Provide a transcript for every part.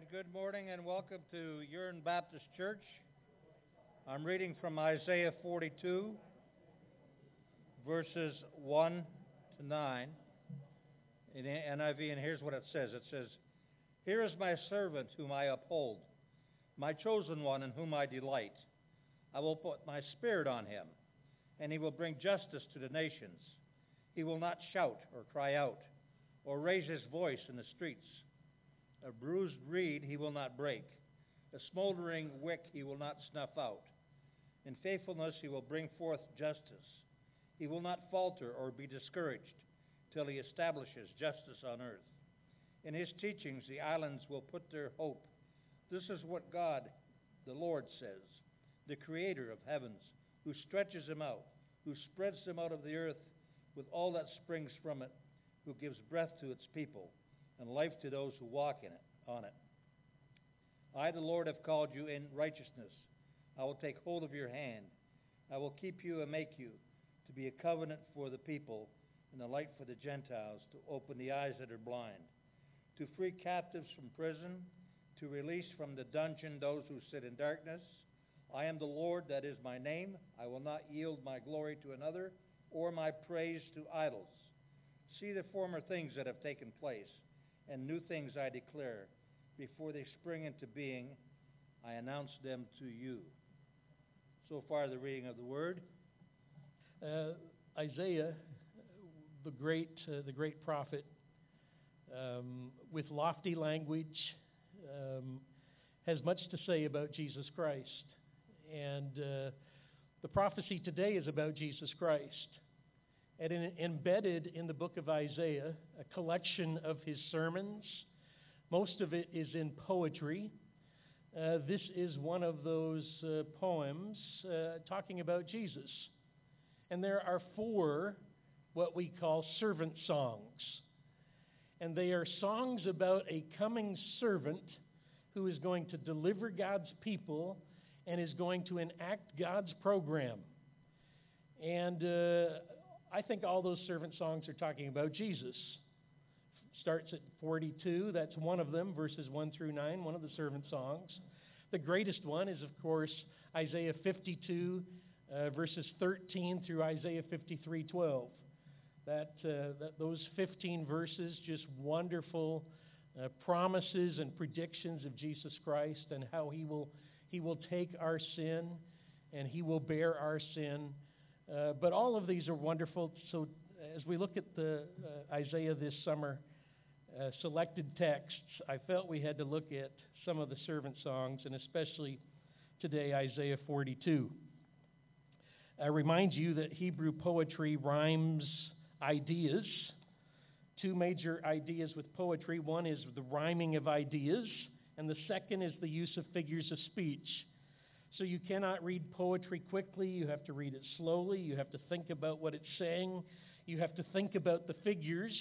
And good morning and welcome to Urine Baptist Church. I'm reading from Isaiah 42, verses 1 to 9 in NIV, and here's what it says It says, Here is my servant whom I uphold, my chosen one in whom I delight. I will put my spirit on him, and he will bring justice to the nations. He will not shout or cry out or raise his voice in the streets. A bruised reed he will not break, a smoldering wick he will not snuff out. In faithfulness he will bring forth justice. He will not falter or be discouraged till he establishes justice on earth. In his teachings the islands will put their hope. This is what God, the Lord, says, the creator of heavens, who stretches them out, who spreads them out of the earth with all that springs from it, who gives breath to its people and life to those who walk in it, on it. I, the Lord, have called you in righteousness. I will take hold of your hand. I will keep you and make you to be a covenant for the people and a light for the Gentiles, to open the eyes that are blind, to free captives from prison, to release from the dungeon those who sit in darkness. I am the Lord, that is my name. I will not yield my glory to another or my praise to idols. See the former things that have taken place and new things I declare. Before they spring into being, I announce them to you. So far, the reading of the word. Uh, Isaiah, the great, uh, the great prophet, um, with lofty language, um, has much to say about Jesus Christ. And uh, the prophecy today is about Jesus Christ and embedded in the book of Isaiah, a collection of his sermons. Most of it is in poetry. Uh, this is one of those uh, poems uh, talking about Jesus. And there are four what we call servant songs. And they are songs about a coming servant who is going to deliver God's people and is going to enact God's program. And uh, I think all those servant songs are talking about Jesus. Starts at 42, that's one of them, verses 1 through 9, one of the servant songs. The greatest one is, of course, Isaiah 52, uh, verses 13 through Isaiah 53, 12. That, uh, that those 15 verses, just wonderful uh, promises and predictions of Jesus Christ and how he will, he will take our sin and he will bear our sin uh, but all of these are wonderful. So as we look at the uh, Isaiah this summer uh, selected texts, I felt we had to look at some of the servant songs, and especially today Isaiah 42. I remind you that Hebrew poetry rhymes ideas. Two major ideas with poetry. One is the rhyming of ideas, and the second is the use of figures of speech. So you cannot read poetry quickly. You have to read it slowly. You have to think about what it's saying. You have to think about the figures.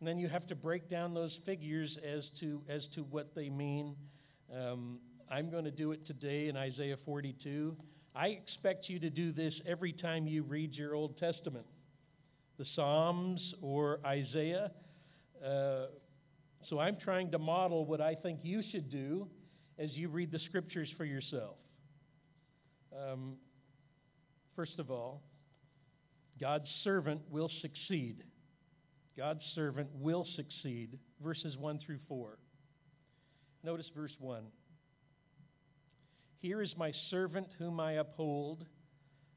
And then you have to break down those figures as to, as to what they mean. Um, I'm going to do it today in Isaiah 42. I expect you to do this every time you read your Old Testament, the Psalms or Isaiah. Uh, so I'm trying to model what I think you should do as you read the scriptures for yourself. Um, first of all, God's servant will succeed. God's servant will succeed. Verses 1 through 4. Notice verse 1. Here is my servant whom I uphold,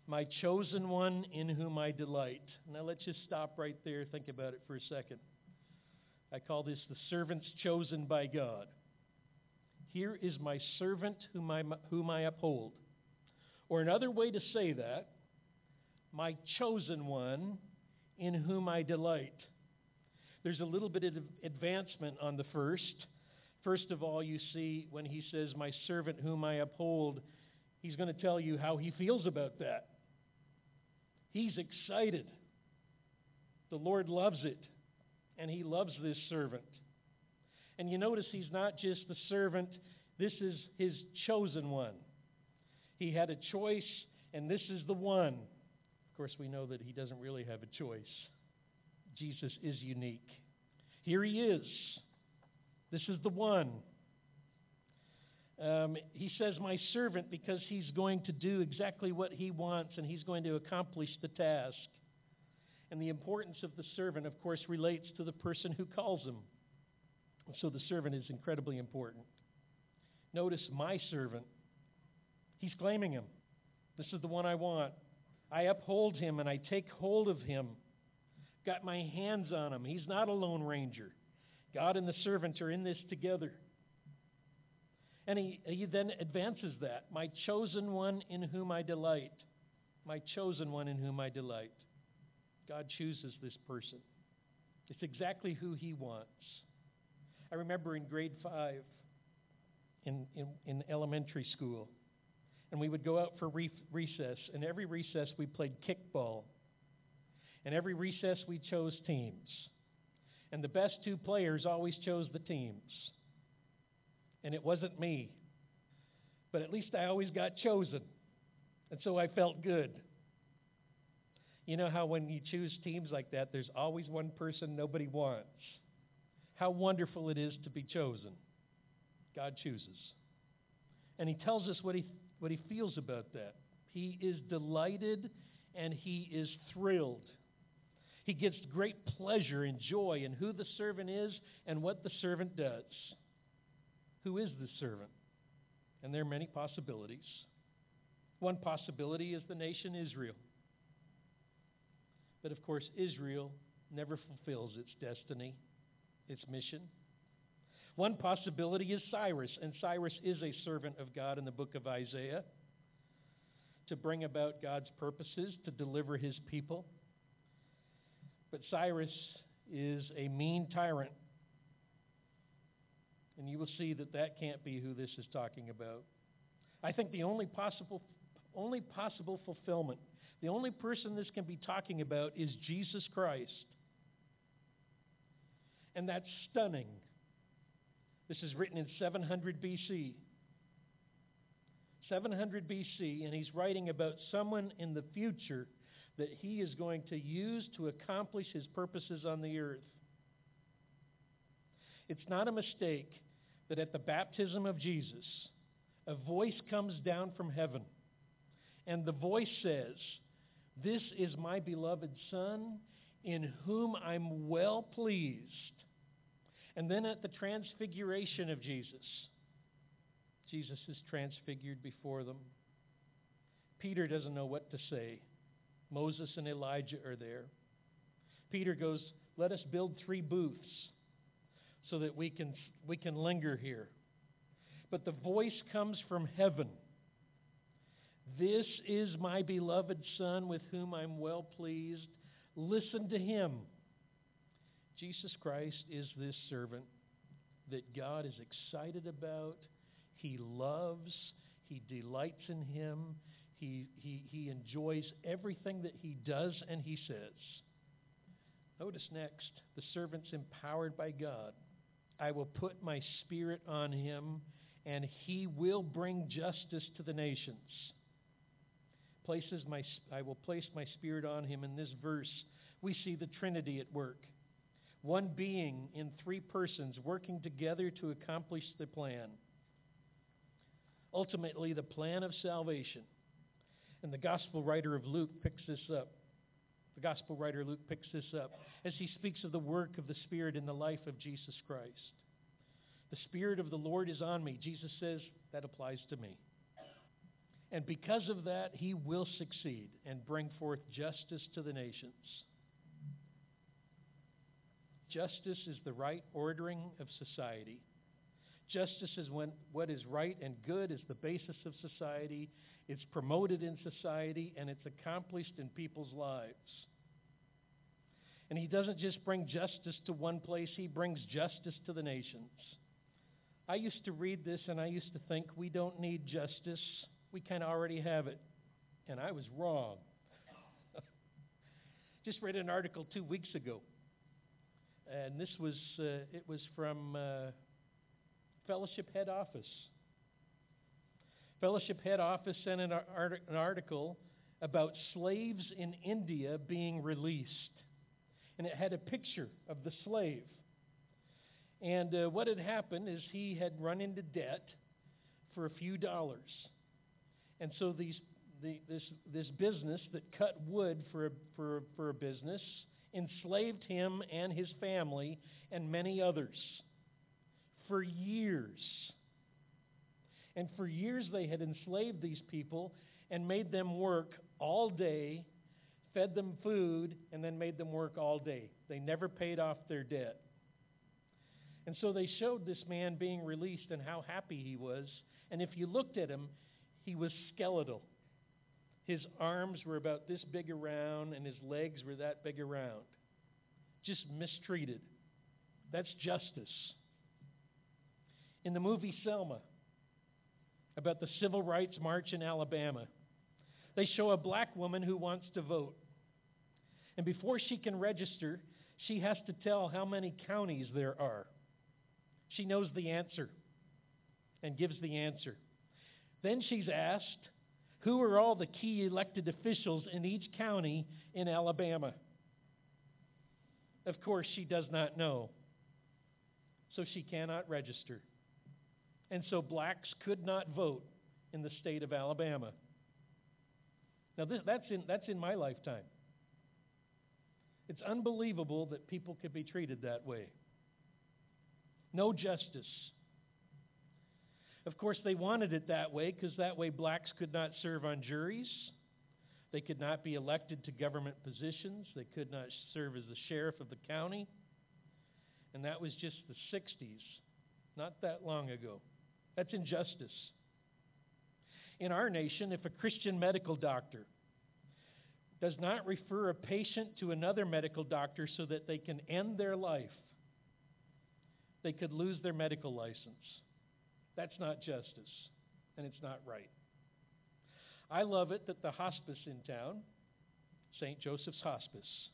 my chosen one in whom I delight. Now let's just stop right there. Think about it for a second. I call this the servants chosen by God. Here is my servant whom I, whom I uphold. Or another way to say that, my chosen one in whom I delight. There's a little bit of advancement on the first. First of all, you see when he says, My servant whom I uphold, he's going to tell you how he feels about that. He's excited. The Lord loves it, and he loves this servant. And you notice he's not just the servant, this is his chosen one. He had a choice, and this is the one. Of course, we know that he doesn't really have a choice. Jesus is unique. Here he is. This is the one. Um, he says, My servant, because he's going to do exactly what he wants and he's going to accomplish the task. And the importance of the servant, of course, relates to the person who calls him. So the servant is incredibly important. Notice my servant. He's claiming him. This is the one I want. I uphold him and I take hold of him. Got my hands on him. He's not a lone ranger. God and the servant are in this together. And he, he then advances that. My chosen one in whom I delight. My chosen one in whom I delight. God chooses this person. It's exactly who he wants. I remember in grade five, in, in, in elementary school, and we would go out for re- recess, and every recess we played kickball. And every recess we chose teams. And the best two players always chose the teams. And it wasn't me. But at least I always got chosen. And so I felt good. You know how when you choose teams like that, there's always one person nobody wants. How wonderful it is to be chosen. God chooses. And he tells us what he, what he feels about that. He is delighted and he is thrilled. He gets great pleasure and joy in who the servant is and what the servant does. Who is the servant? And there are many possibilities. One possibility is the nation Israel. But of course, Israel never fulfills its destiny, its mission. One possibility is Cyrus, and Cyrus is a servant of God in the book of Isaiah to bring about God's purposes, to deliver his people. But Cyrus is a mean tyrant. And you will see that that can't be who this is talking about. I think the only possible, only possible fulfillment, the only person this can be talking about is Jesus Christ. And that's stunning. This is written in 700 BC. 700 BC, and he's writing about someone in the future that he is going to use to accomplish his purposes on the earth. It's not a mistake that at the baptism of Jesus, a voice comes down from heaven, and the voice says, This is my beloved Son, in whom I'm well pleased. And then at the transfiguration of Jesus, Jesus is transfigured before them. Peter doesn't know what to say. Moses and Elijah are there. Peter goes, Let us build three booths so that we can, we can linger here. But the voice comes from heaven. This is my beloved Son with whom I'm well pleased. Listen to him. Jesus Christ is this servant that God is excited about. He loves. He delights in him. He, he, he enjoys everything that he does and he says. Notice next, the servant's empowered by God. I will put my spirit on him, and he will bring justice to the nations. Places my, I will place my spirit on him. In this verse, we see the Trinity at work. One being in three persons working together to accomplish the plan. Ultimately, the plan of salvation and the gospel writer of Luke picks this up. The gospel writer Luke picks this up as he speaks of the work of the Spirit in the life of Jesus Christ. The Spirit of the Lord is on me. Jesus says that applies to me. And because of that, he will succeed and bring forth justice to the nations. Justice is the right ordering of society. Justice is when what is right and good is the basis of society, it's promoted in society, and it's accomplished in people's lives. And he doesn't just bring justice to one place, he brings justice to the nations. I used to read this and I used to think we don't need justice, we kind of already have it. And I was wrong. just read an article two weeks ago. And this was, uh, it was from uh, Fellowship Head Office. Fellowship Head Office sent an, art- an article about slaves in India being released. And it had a picture of the slave. And uh, what had happened is he had run into debt for a few dollars. And so these, the, this, this business that cut wood for a, for, for a business enslaved him and his family and many others for years. And for years they had enslaved these people and made them work all day, fed them food, and then made them work all day. They never paid off their debt. And so they showed this man being released and how happy he was. And if you looked at him, he was skeletal. His arms were about this big around, and his legs were that big around. Just mistreated. That's justice. In the movie Selma, about the civil rights march in Alabama, they show a black woman who wants to vote. And before she can register, she has to tell how many counties there are. She knows the answer and gives the answer. Then she's asked, Who are all the key elected officials in each county in Alabama? Of course, she does not know. So she cannot register. And so blacks could not vote in the state of Alabama. Now, this, that's, in, that's in my lifetime. It's unbelievable that people could be treated that way. No justice. Of course, they wanted it that way because that way blacks could not serve on juries. They could not be elected to government positions. They could not serve as the sheriff of the county. And that was just the 60s, not that long ago. That's injustice. In our nation, if a Christian medical doctor does not refer a patient to another medical doctor so that they can end their life, they could lose their medical license. That's not justice, and it's not right. I love it that the hospice in town, St. Joseph's Hospice,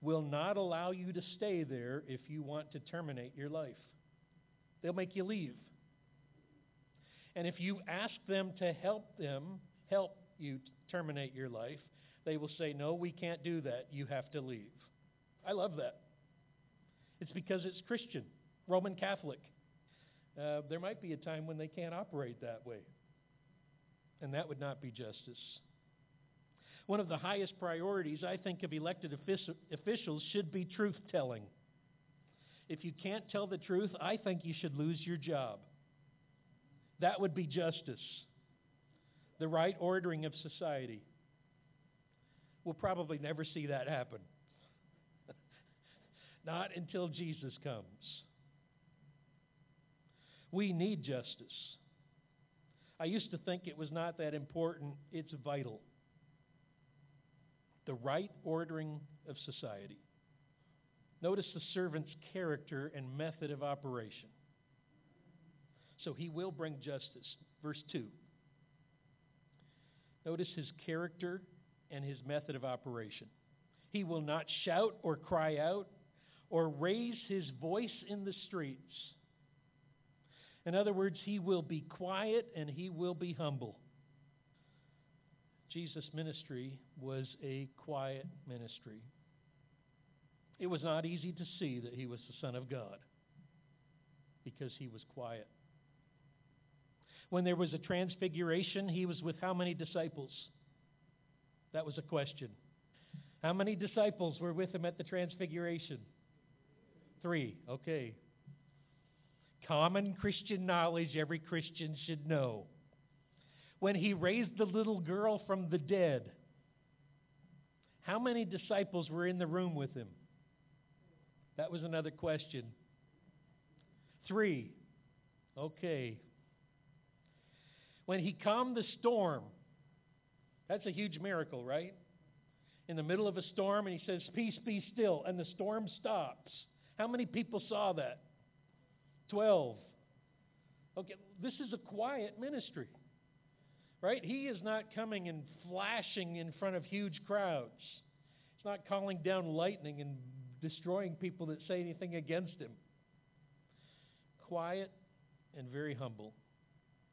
will not allow you to stay there if you want to terminate your life. They'll make you leave. And if you ask them to help them, help you terminate your life, they will say, No, we can't do that. You have to leave. I love that. It's because it's Christian, Roman Catholic. Uh, there might be a time when they can't operate that way. And that would not be justice. One of the highest priorities, I think, of elected officials should be truth telling. If you can't tell the truth, I think you should lose your job. That would be justice, the right ordering of society. We'll probably never see that happen. Not until Jesus comes. We need justice. I used to think it was not that important. It's vital. The right ordering of society. Notice the servant's character and method of operation. So he will bring justice. Verse 2. Notice his character and his method of operation. He will not shout or cry out or raise his voice in the streets. In other words, he will be quiet and he will be humble. Jesus' ministry was a quiet ministry. It was not easy to see that he was the Son of God because he was quiet. When there was a transfiguration, he was with how many disciples? That was a question. How many disciples were with him at the transfiguration? Three. Okay. Common Christian knowledge every Christian should know. When he raised the little girl from the dead, how many disciples were in the room with him? That was another question. Three. Okay when he calmed the storm. That's a huge miracle, right? In the middle of a storm, and he says, Peace, be still, and the storm stops. How many people saw that? Twelve. Okay, this is a quiet ministry, right? He is not coming and flashing in front of huge crowds. He's not calling down lightning and destroying people that say anything against him. Quiet and very humble.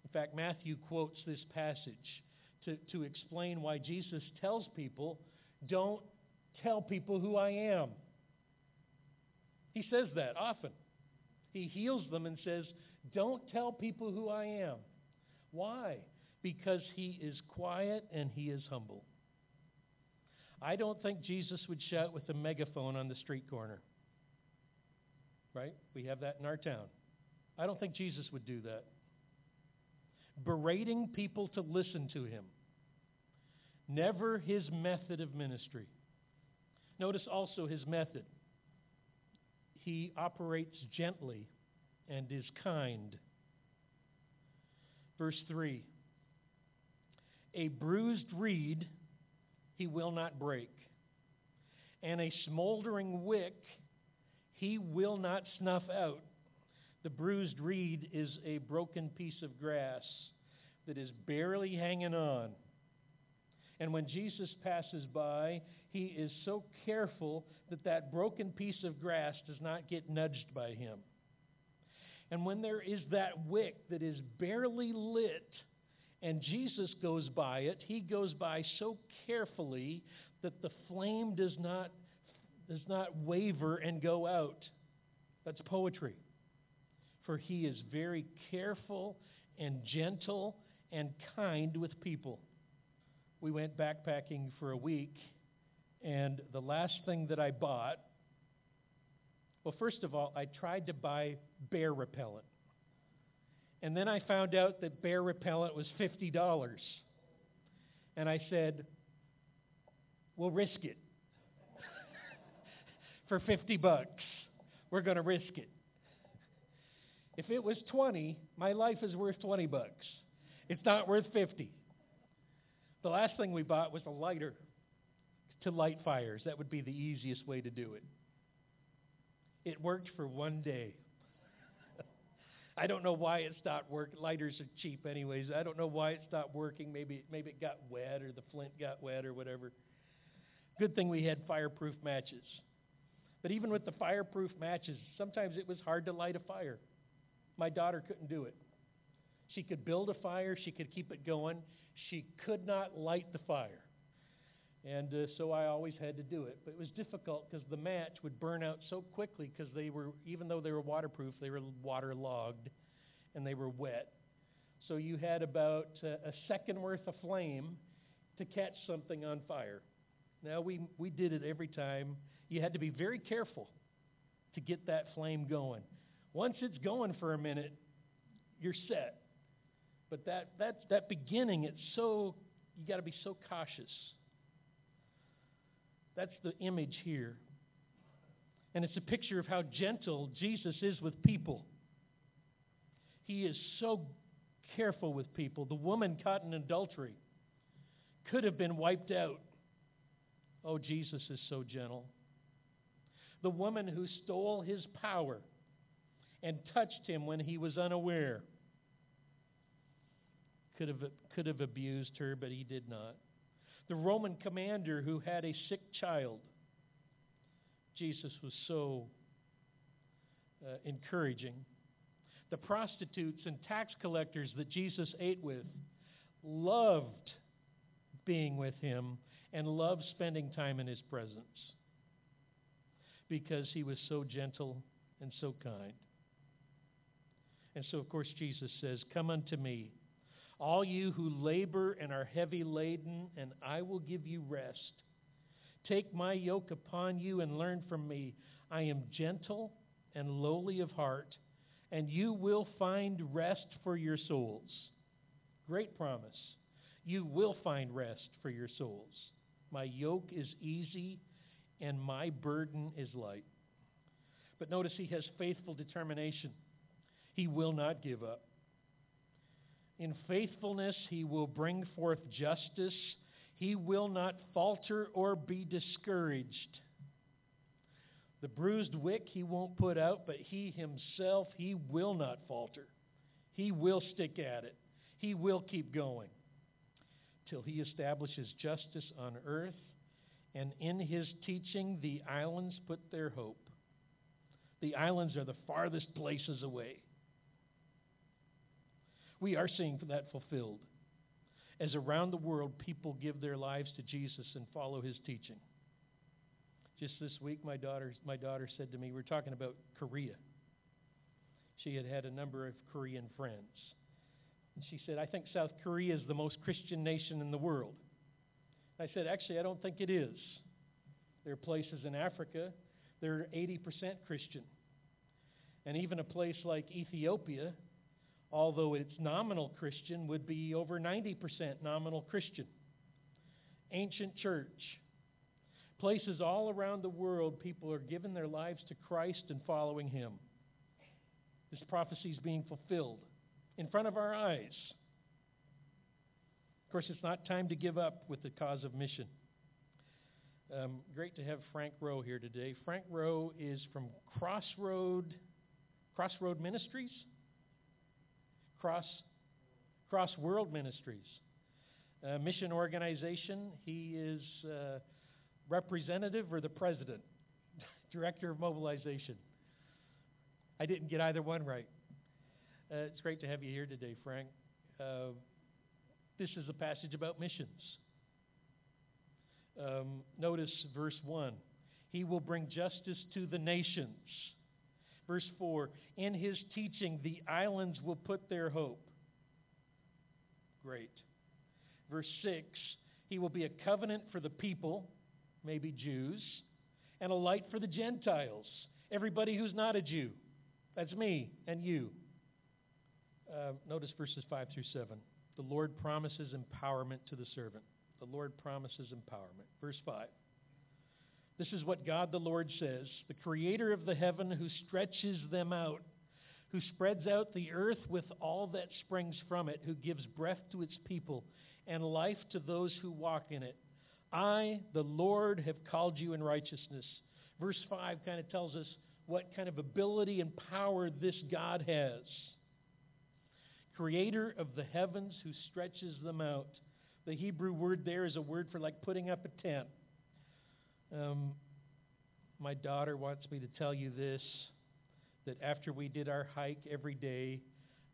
In fact, Matthew quotes this passage to, to explain why Jesus tells people, don't tell people who I am. He says that often. He heals them and says, don't tell people who I am. Why? Because he is quiet and he is humble. I don't think Jesus would shout with a megaphone on the street corner. Right? We have that in our town. I don't think Jesus would do that. Berating people to listen to him. Never his method of ministry. Notice also his method. He operates gently and is kind. Verse 3 A bruised reed he will not break, and a smoldering wick he will not snuff out. The bruised reed is a broken piece of grass that is barely hanging on. And when Jesus passes by, he is so careful that that broken piece of grass does not get nudged by him. And when there is that wick that is barely lit, and Jesus goes by it, he goes by so carefully that the flame does not, does not waver and go out. That's poetry. For he is very careful and gentle and kind with people. We went backpacking for a week, and the last thing that I bought, well, first of all, I tried to buy bear repellent. And then I found out that bear repellent was $50. And I said, we'll risk it. For 50 bucks, we're going to risk it. If it was 20, my life is worth 20 bucks. It's not worth 50. The last thing we bought was a lighter to light fires. That would be the easiest way to do it. It worked for one day. I don't know why it stopped working. Lighters are cheap, anyways. I don't know why it stopped working. Maybe, maybe it got wet or the flint got wet or whatever. Good thing we had fireproof matches. But even with the fireproof matches, sometimes it was hard to light a fire. My daughter couldn't do it. She could build a fire, she could keep it going. She could not light the fire. And uh, so I always had to do it. But it was difficult because the match would burn out so quickly because they were, even though they were waterproof, they were waterlogged and they were wet. So you had about uh, a second worth of flame to catch something on fire. Now, we, we did it every time. You had to be very careful to get that flame going. Once it's going for a minute, you're set. But that, that, that beginning, it's so, you got to be so cautious. That's the image here. And it's a picture of how gentle Jesus is with people. He is so careful with people. The woman caught in adultery could have been wiped out. Oh, Jesus is so gentle. The woman who stole his power and touched him when he was unaware could have, could have abused her, but he did not the Roman commander who had a sick child. Jesus was so uh, encouraging. The prostitutes and tax collectors that Jesus ate with loved being with him and loved spending time in his presence because he was so gentle and so kind. And so, of course, Jesus says, Come unto me all you who labor and are heavy laden, and I will give you rest. Take my yoke upon you and learn from me. I am gentle and lowly of heart, and you will find rest for your souls. Great promise. You will find rest for your souls. My yoke is easy, and my burden is light. But notice he has faithful determination. He will not give up. In faithfulness, he will bring forth justice. He will not falter or be discouraged. The bruised wick he won't put out, but he himself, he will not falter. He will stick at it. He will keep going till he establishes justice on earth. And in his teaching, the islands put their hope. The islands are the farthest places away we are seeing that fulfilled as around the world people give their lives to Jesus and follow his teaching. Just this week, my daughter, my daughter said to me, we're talking about Korea. She had had a number of Korean friends. And she said, I think South Korea is the most Christian nation in the world. I said, Actually, I don't think it is. There are places in Africa that are 80% Christian. And even a place like Ethiopia, although it's nominal Christian, would be over 90% nominal Christian. Ancient church. Places all around the world, people are giving their lives to Christ and following Him. This prophecy is being fulfilled in front of our eyes. Of course, it's not time to give up with the cause of mission. Um, great to have Frank Rowe here today. Frank Rowe is from Crossroad Crossroad Ministries, Cross Cross World Ministries, a mission organization. He is uh, representative or the president, director of mobilization. I didn't get either one right. Uh, it's great to have you here today, Frank. Uh, this is a passage about missions. Um, notice verse 1. He will bring justice to the nations. Verse 4 In his teaching, the islands will put their hope. Great. Verse 6 He will be a covenant for the people, maybe Jews, and a light for the Gentiles, everybody who's not a Jew. That's me and you. Uh, notice verses 5 through 7. The Lord promises empowerment to the servant. The Lord promises empowerment. Verse 5. This is what God the Lord says the creator of the heaven who stretches them out, who spreads out the earth with all that springs from it, who gives breath to its people and life to those who walk in it. I, the Lord, have called you in righteousness. Verse 5 kind of tells us what kind of ability and power this God has. Creator of the heavens who stretches them out. The Hebrew word there is a word for like putting up a tent. Um, my daughter wants me to tell you this that after we did our hike every day,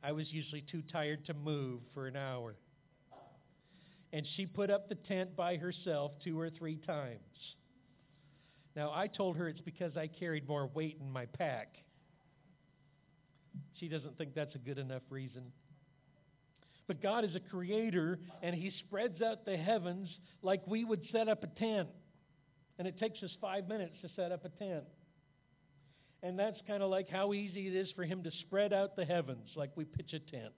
I was usually too tired to move for an hour. And she put up the tent by herself two or three times. Now, I told her it's because I carried more weight in my pack. She doesn't think that's a good enough reason. But God is a creator, and He spreads out the heavens like we would set up a tent. And it takes us five minutes to set up a tent. And that's kind of like how easy it is for him to spread out the heavens like we pitch a tent.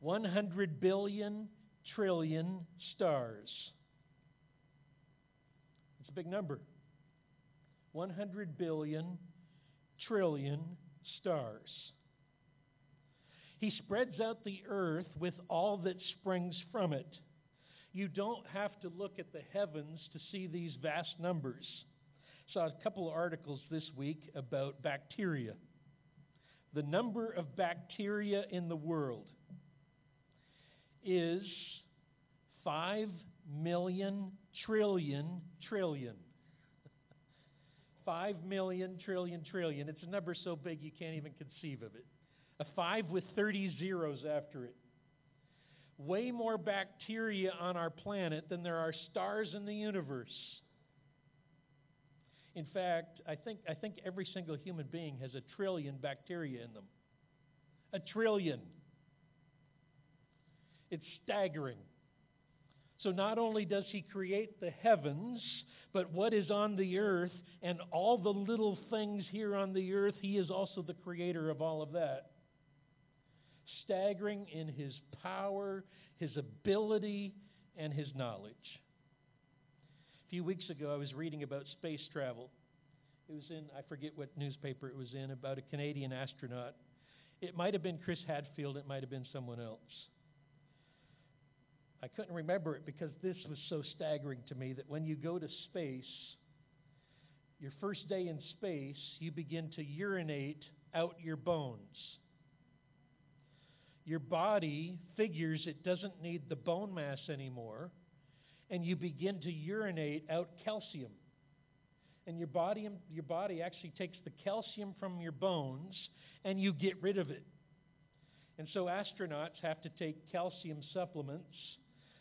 100 billion trillion stars. It's a big number. 100 billion trillion stars. He spreads out the earth with all that springs from it. You don't have to look at the heavens to see these vast numbers. Saw a couple of articles this week about bacteria. The number of bacteria in the world is 5 million trillion trillion. 5 million trillion trillion. It's a number so big you can't even conceive of it. A 5 with 30 zeros after it way more bacteria on our planet than there are stars in the universe. In fact, I think, I think every single human being has a trillion bacteria in them. A trillion. It's staggering. So, not only does he create the heavens, but what is on the earth and all the little things here on the earth, he is also the creator of all of that staggering in his power, his ability, and his knowledge. A few weeks ago, I was reading about space travel. It was in, I forget what newspaper it was in, about a Canadian astronaut. It might have been Chris Hadfield, it might have been someone else. I couldn't remember it because this was so staggering to me that when you go to space, your first day in space, you begin to urinate out your bones your body figures it doesn't need the bone mass anymore, and you begin to urinate out calcium. And your body, your body actually takes the calcium from your bones and you get rid of it. And so astronauts have to take calcium supplements,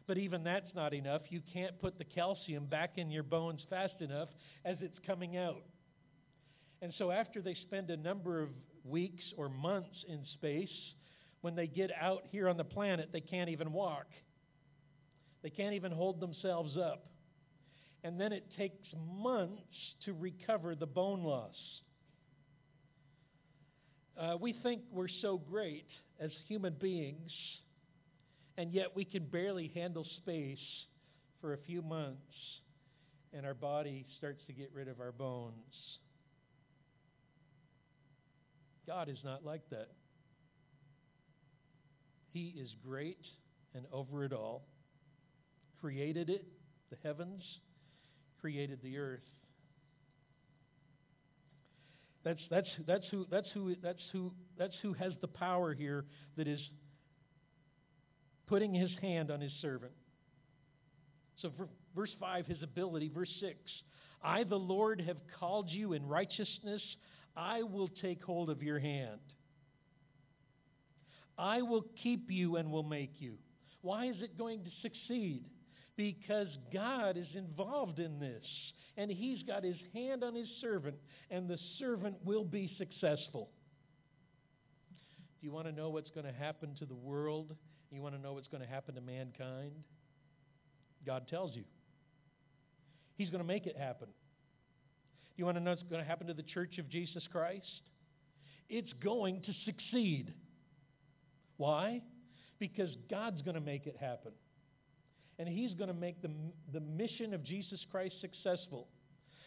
but even that's not enough. You can't put the calcium back in your bones fast enough as it's coming out. And so after they spend a number of weeks or months in space, when they get out here on the planet, they can't even walk. They can't even hold themselves up. And then it takes months to recover the bone loss. Uh, we think we're so great as human beings, and yet we can barely handle space for a few months, and our body starts to get rid of our bones. God is not like that. He is great and over it all, created it, the heavens, created the earth. That's, that's, that's, who, that's, who, that's, who, that's who has the power here that is putting his hand on his servant. So, verse 5, his ability. Verse 6, I, the Lord, have called you in righteousness. I will take hold of your hand. I will keep you and will make you. Why is it going to succeed? Because God is involved in this and he's got his hand on his servant, and the servant will be successful. Do you want to know what's going to happen to the world? You want to know what's going to happen to mankind? God tells you. He's going to make it happen. Do you want to know what's going to happen to the church of Jesus Christ? It's going to succeed. Why? Because God's going to make it happen and He's going to make the, the mission of Jesus Christ successful.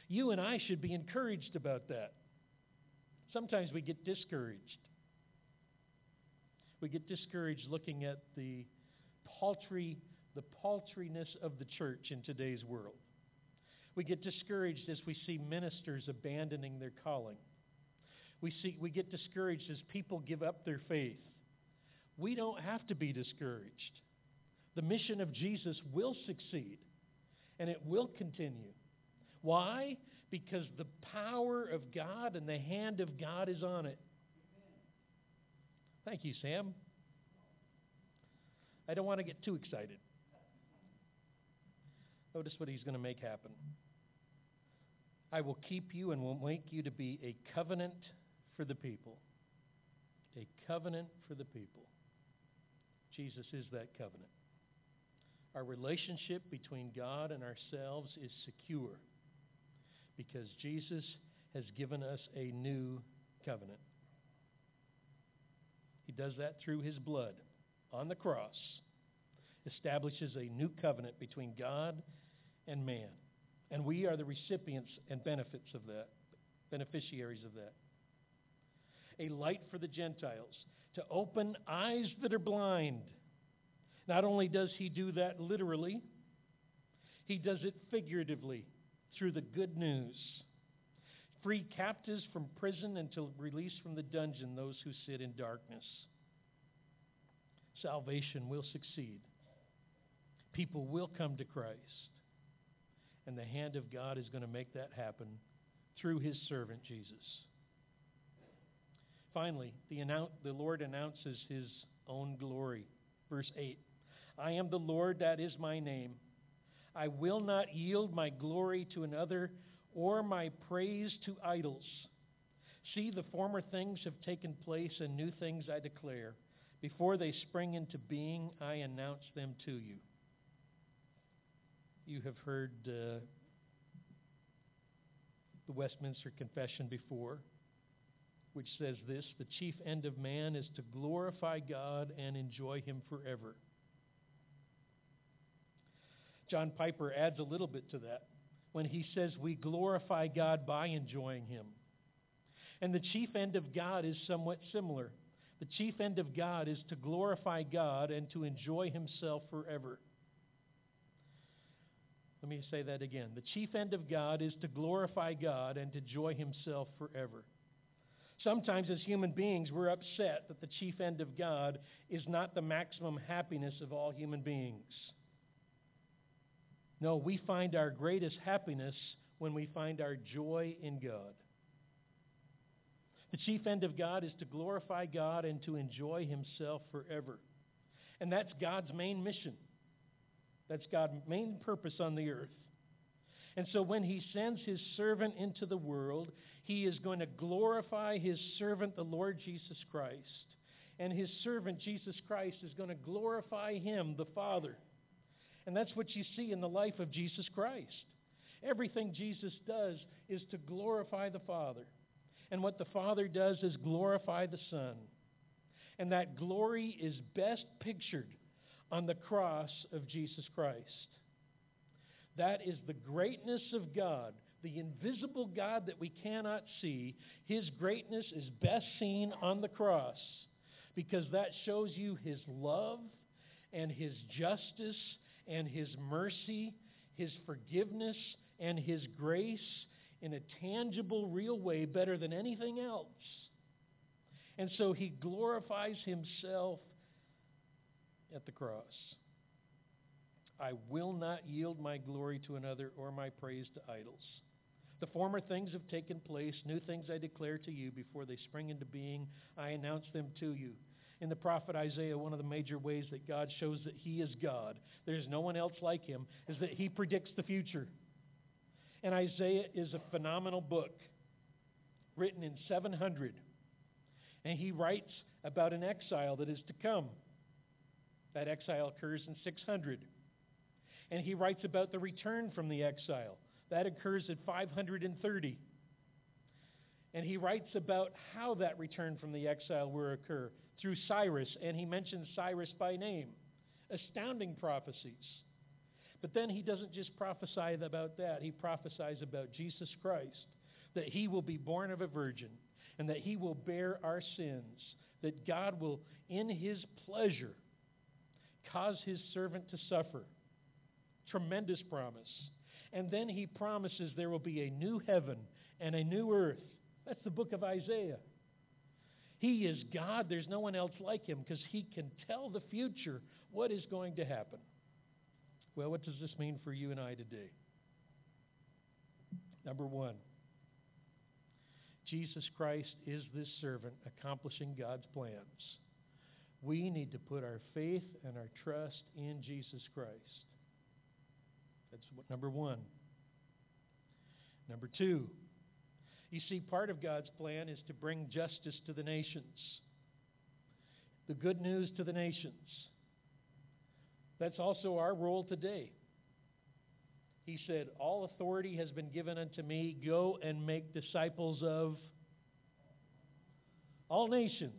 You and I should be encouraged about that. Sometimes we get discouraged. We get discouraged looking at the paltry, the paltriness of the church in today's world. We get discouraged as we see ministers abandoning their calling. We, see, we get discouraged as people give up their faith. We don't have to be discouraged the mission of Jesus will succeed and it will continue. Why? Because the power of God and the hand of God is on it. Thank you, Sam. I don't want to get too excited. Notice what he's going to make happen. I will keep you and will make you to be a covenant for the people. A covenant for the people. Jesus is that covenant. Our relationship between God and ourselves is secure because Jesus has given us a new covenant. He does that through his blood on the cross, establishes a new covenant between God and man. And we are the recipients and benefits of that, beneficiaries of that. A light for the Gentiles, to open eyes that are blind not only does he do that literally, he does it figuratively through the good news. Free captives from prison until released from the dungeon those who sit in darkness. Salvation will succeed. People will come to Christ. And the hand of God is going to make that happen through his servant Jesus. Finally, the, annou- the Lord announces his own glory. Verse 8 I am the Lord, that is my name. I will not yield my glory to another or my praise to idols. See, the former things have taken place, and new things I declare. Before they spring into being, I announce them to you. You have heard uh, the Westminster Confession before, which says this The chief end of man is to glorify God and enjoy Him forever. John Piper adds a little bit to that when he says we glorify God by enjoying Him. And the chief end of God is somewhat similar. The chief end of God is to glorify God and to enjoy Himself forever. Let me say that again. The chief end of God is to glorify God and to enjoy Himself forever. Sometimes, as human beings, we're upset that the chief end of God is not the maximum happiness of all human beings. No, we find our greatest happiness when we find our joy in God. The chief end of God is to glorify God and to enjoy Himself forever. And that's God's main mission. That's God's main purpose on the earth. And so when He sends His servant into the world, He is going to glorify His servant, the Lord Jesus Christ, and his servant Jesus Christ is going to glorify him, the Father. And that's what you see in the life of Jesus Christ. Everything Jesus does is to glorify the Father. And what the Father does is glorify the Son. And that glory is best pictured on the cross of Jesus Christ. That is the greatness of God, the invisible God that we cannot see. His greatness is best seen on the cross because that shows you His love and His justice and His mercy, His forgiveness and His grace in a tangible, real way better than anything else. And so He glorifies Himself at the cross. I will not yield my glory to another or my praise to idols. The former things have taken place, new things I declare to you before they spring into being. I announce them to you. In the prophet Isaiah, one of the major ways that God shows that he is God, there's no one else like him, is that he predicts the future. And Isaiah is a phenomenal book written in 700. And he writes about an exile that is to come. That exile occurs in 600. And he writes about the return from the exile. That occurs at 530. And he writes about how that return from the exile will occur through Cyrus, and he mentions Cyrus by name. Astounding prophecies. But then he doesn't just prophesy about that, he prophesies about Jesus Christ, that he will be born of a virgin, and that he will bear our sins, that God will, in his pleasure, cause his servant to suffer. Tremendous promise. And then he promises there will be a new heaven and a new earth. That's the book of Isaiah. He is God. There's no one else like him because he can tell the future what is going to happen. Well, what does this mean for you and I today? Number one, Jesus Christ is this servant accomplishing God's plans. We need to put our faith and our trust in Jesus Christ. That's what, number one. Number two, you see, part of God's plan is to bring justice to the nations, the good news to the nations. That's also our role today. He said, All authority has been given unto me. Go and make disciples of all nations,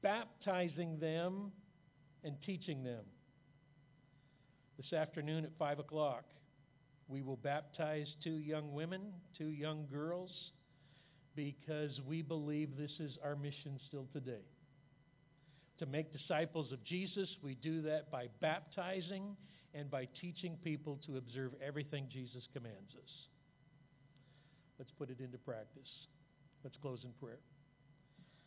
baptizing them and teaching them. This afternoon at 5 o'clock, we will baptize two young women, two young girls, because we believe this is our mission still today. To make disciples of Jesus, we do that by baptizing and by teaching people to observe everything Jesus commands us. Let's put it into practice. Let's close in prayer.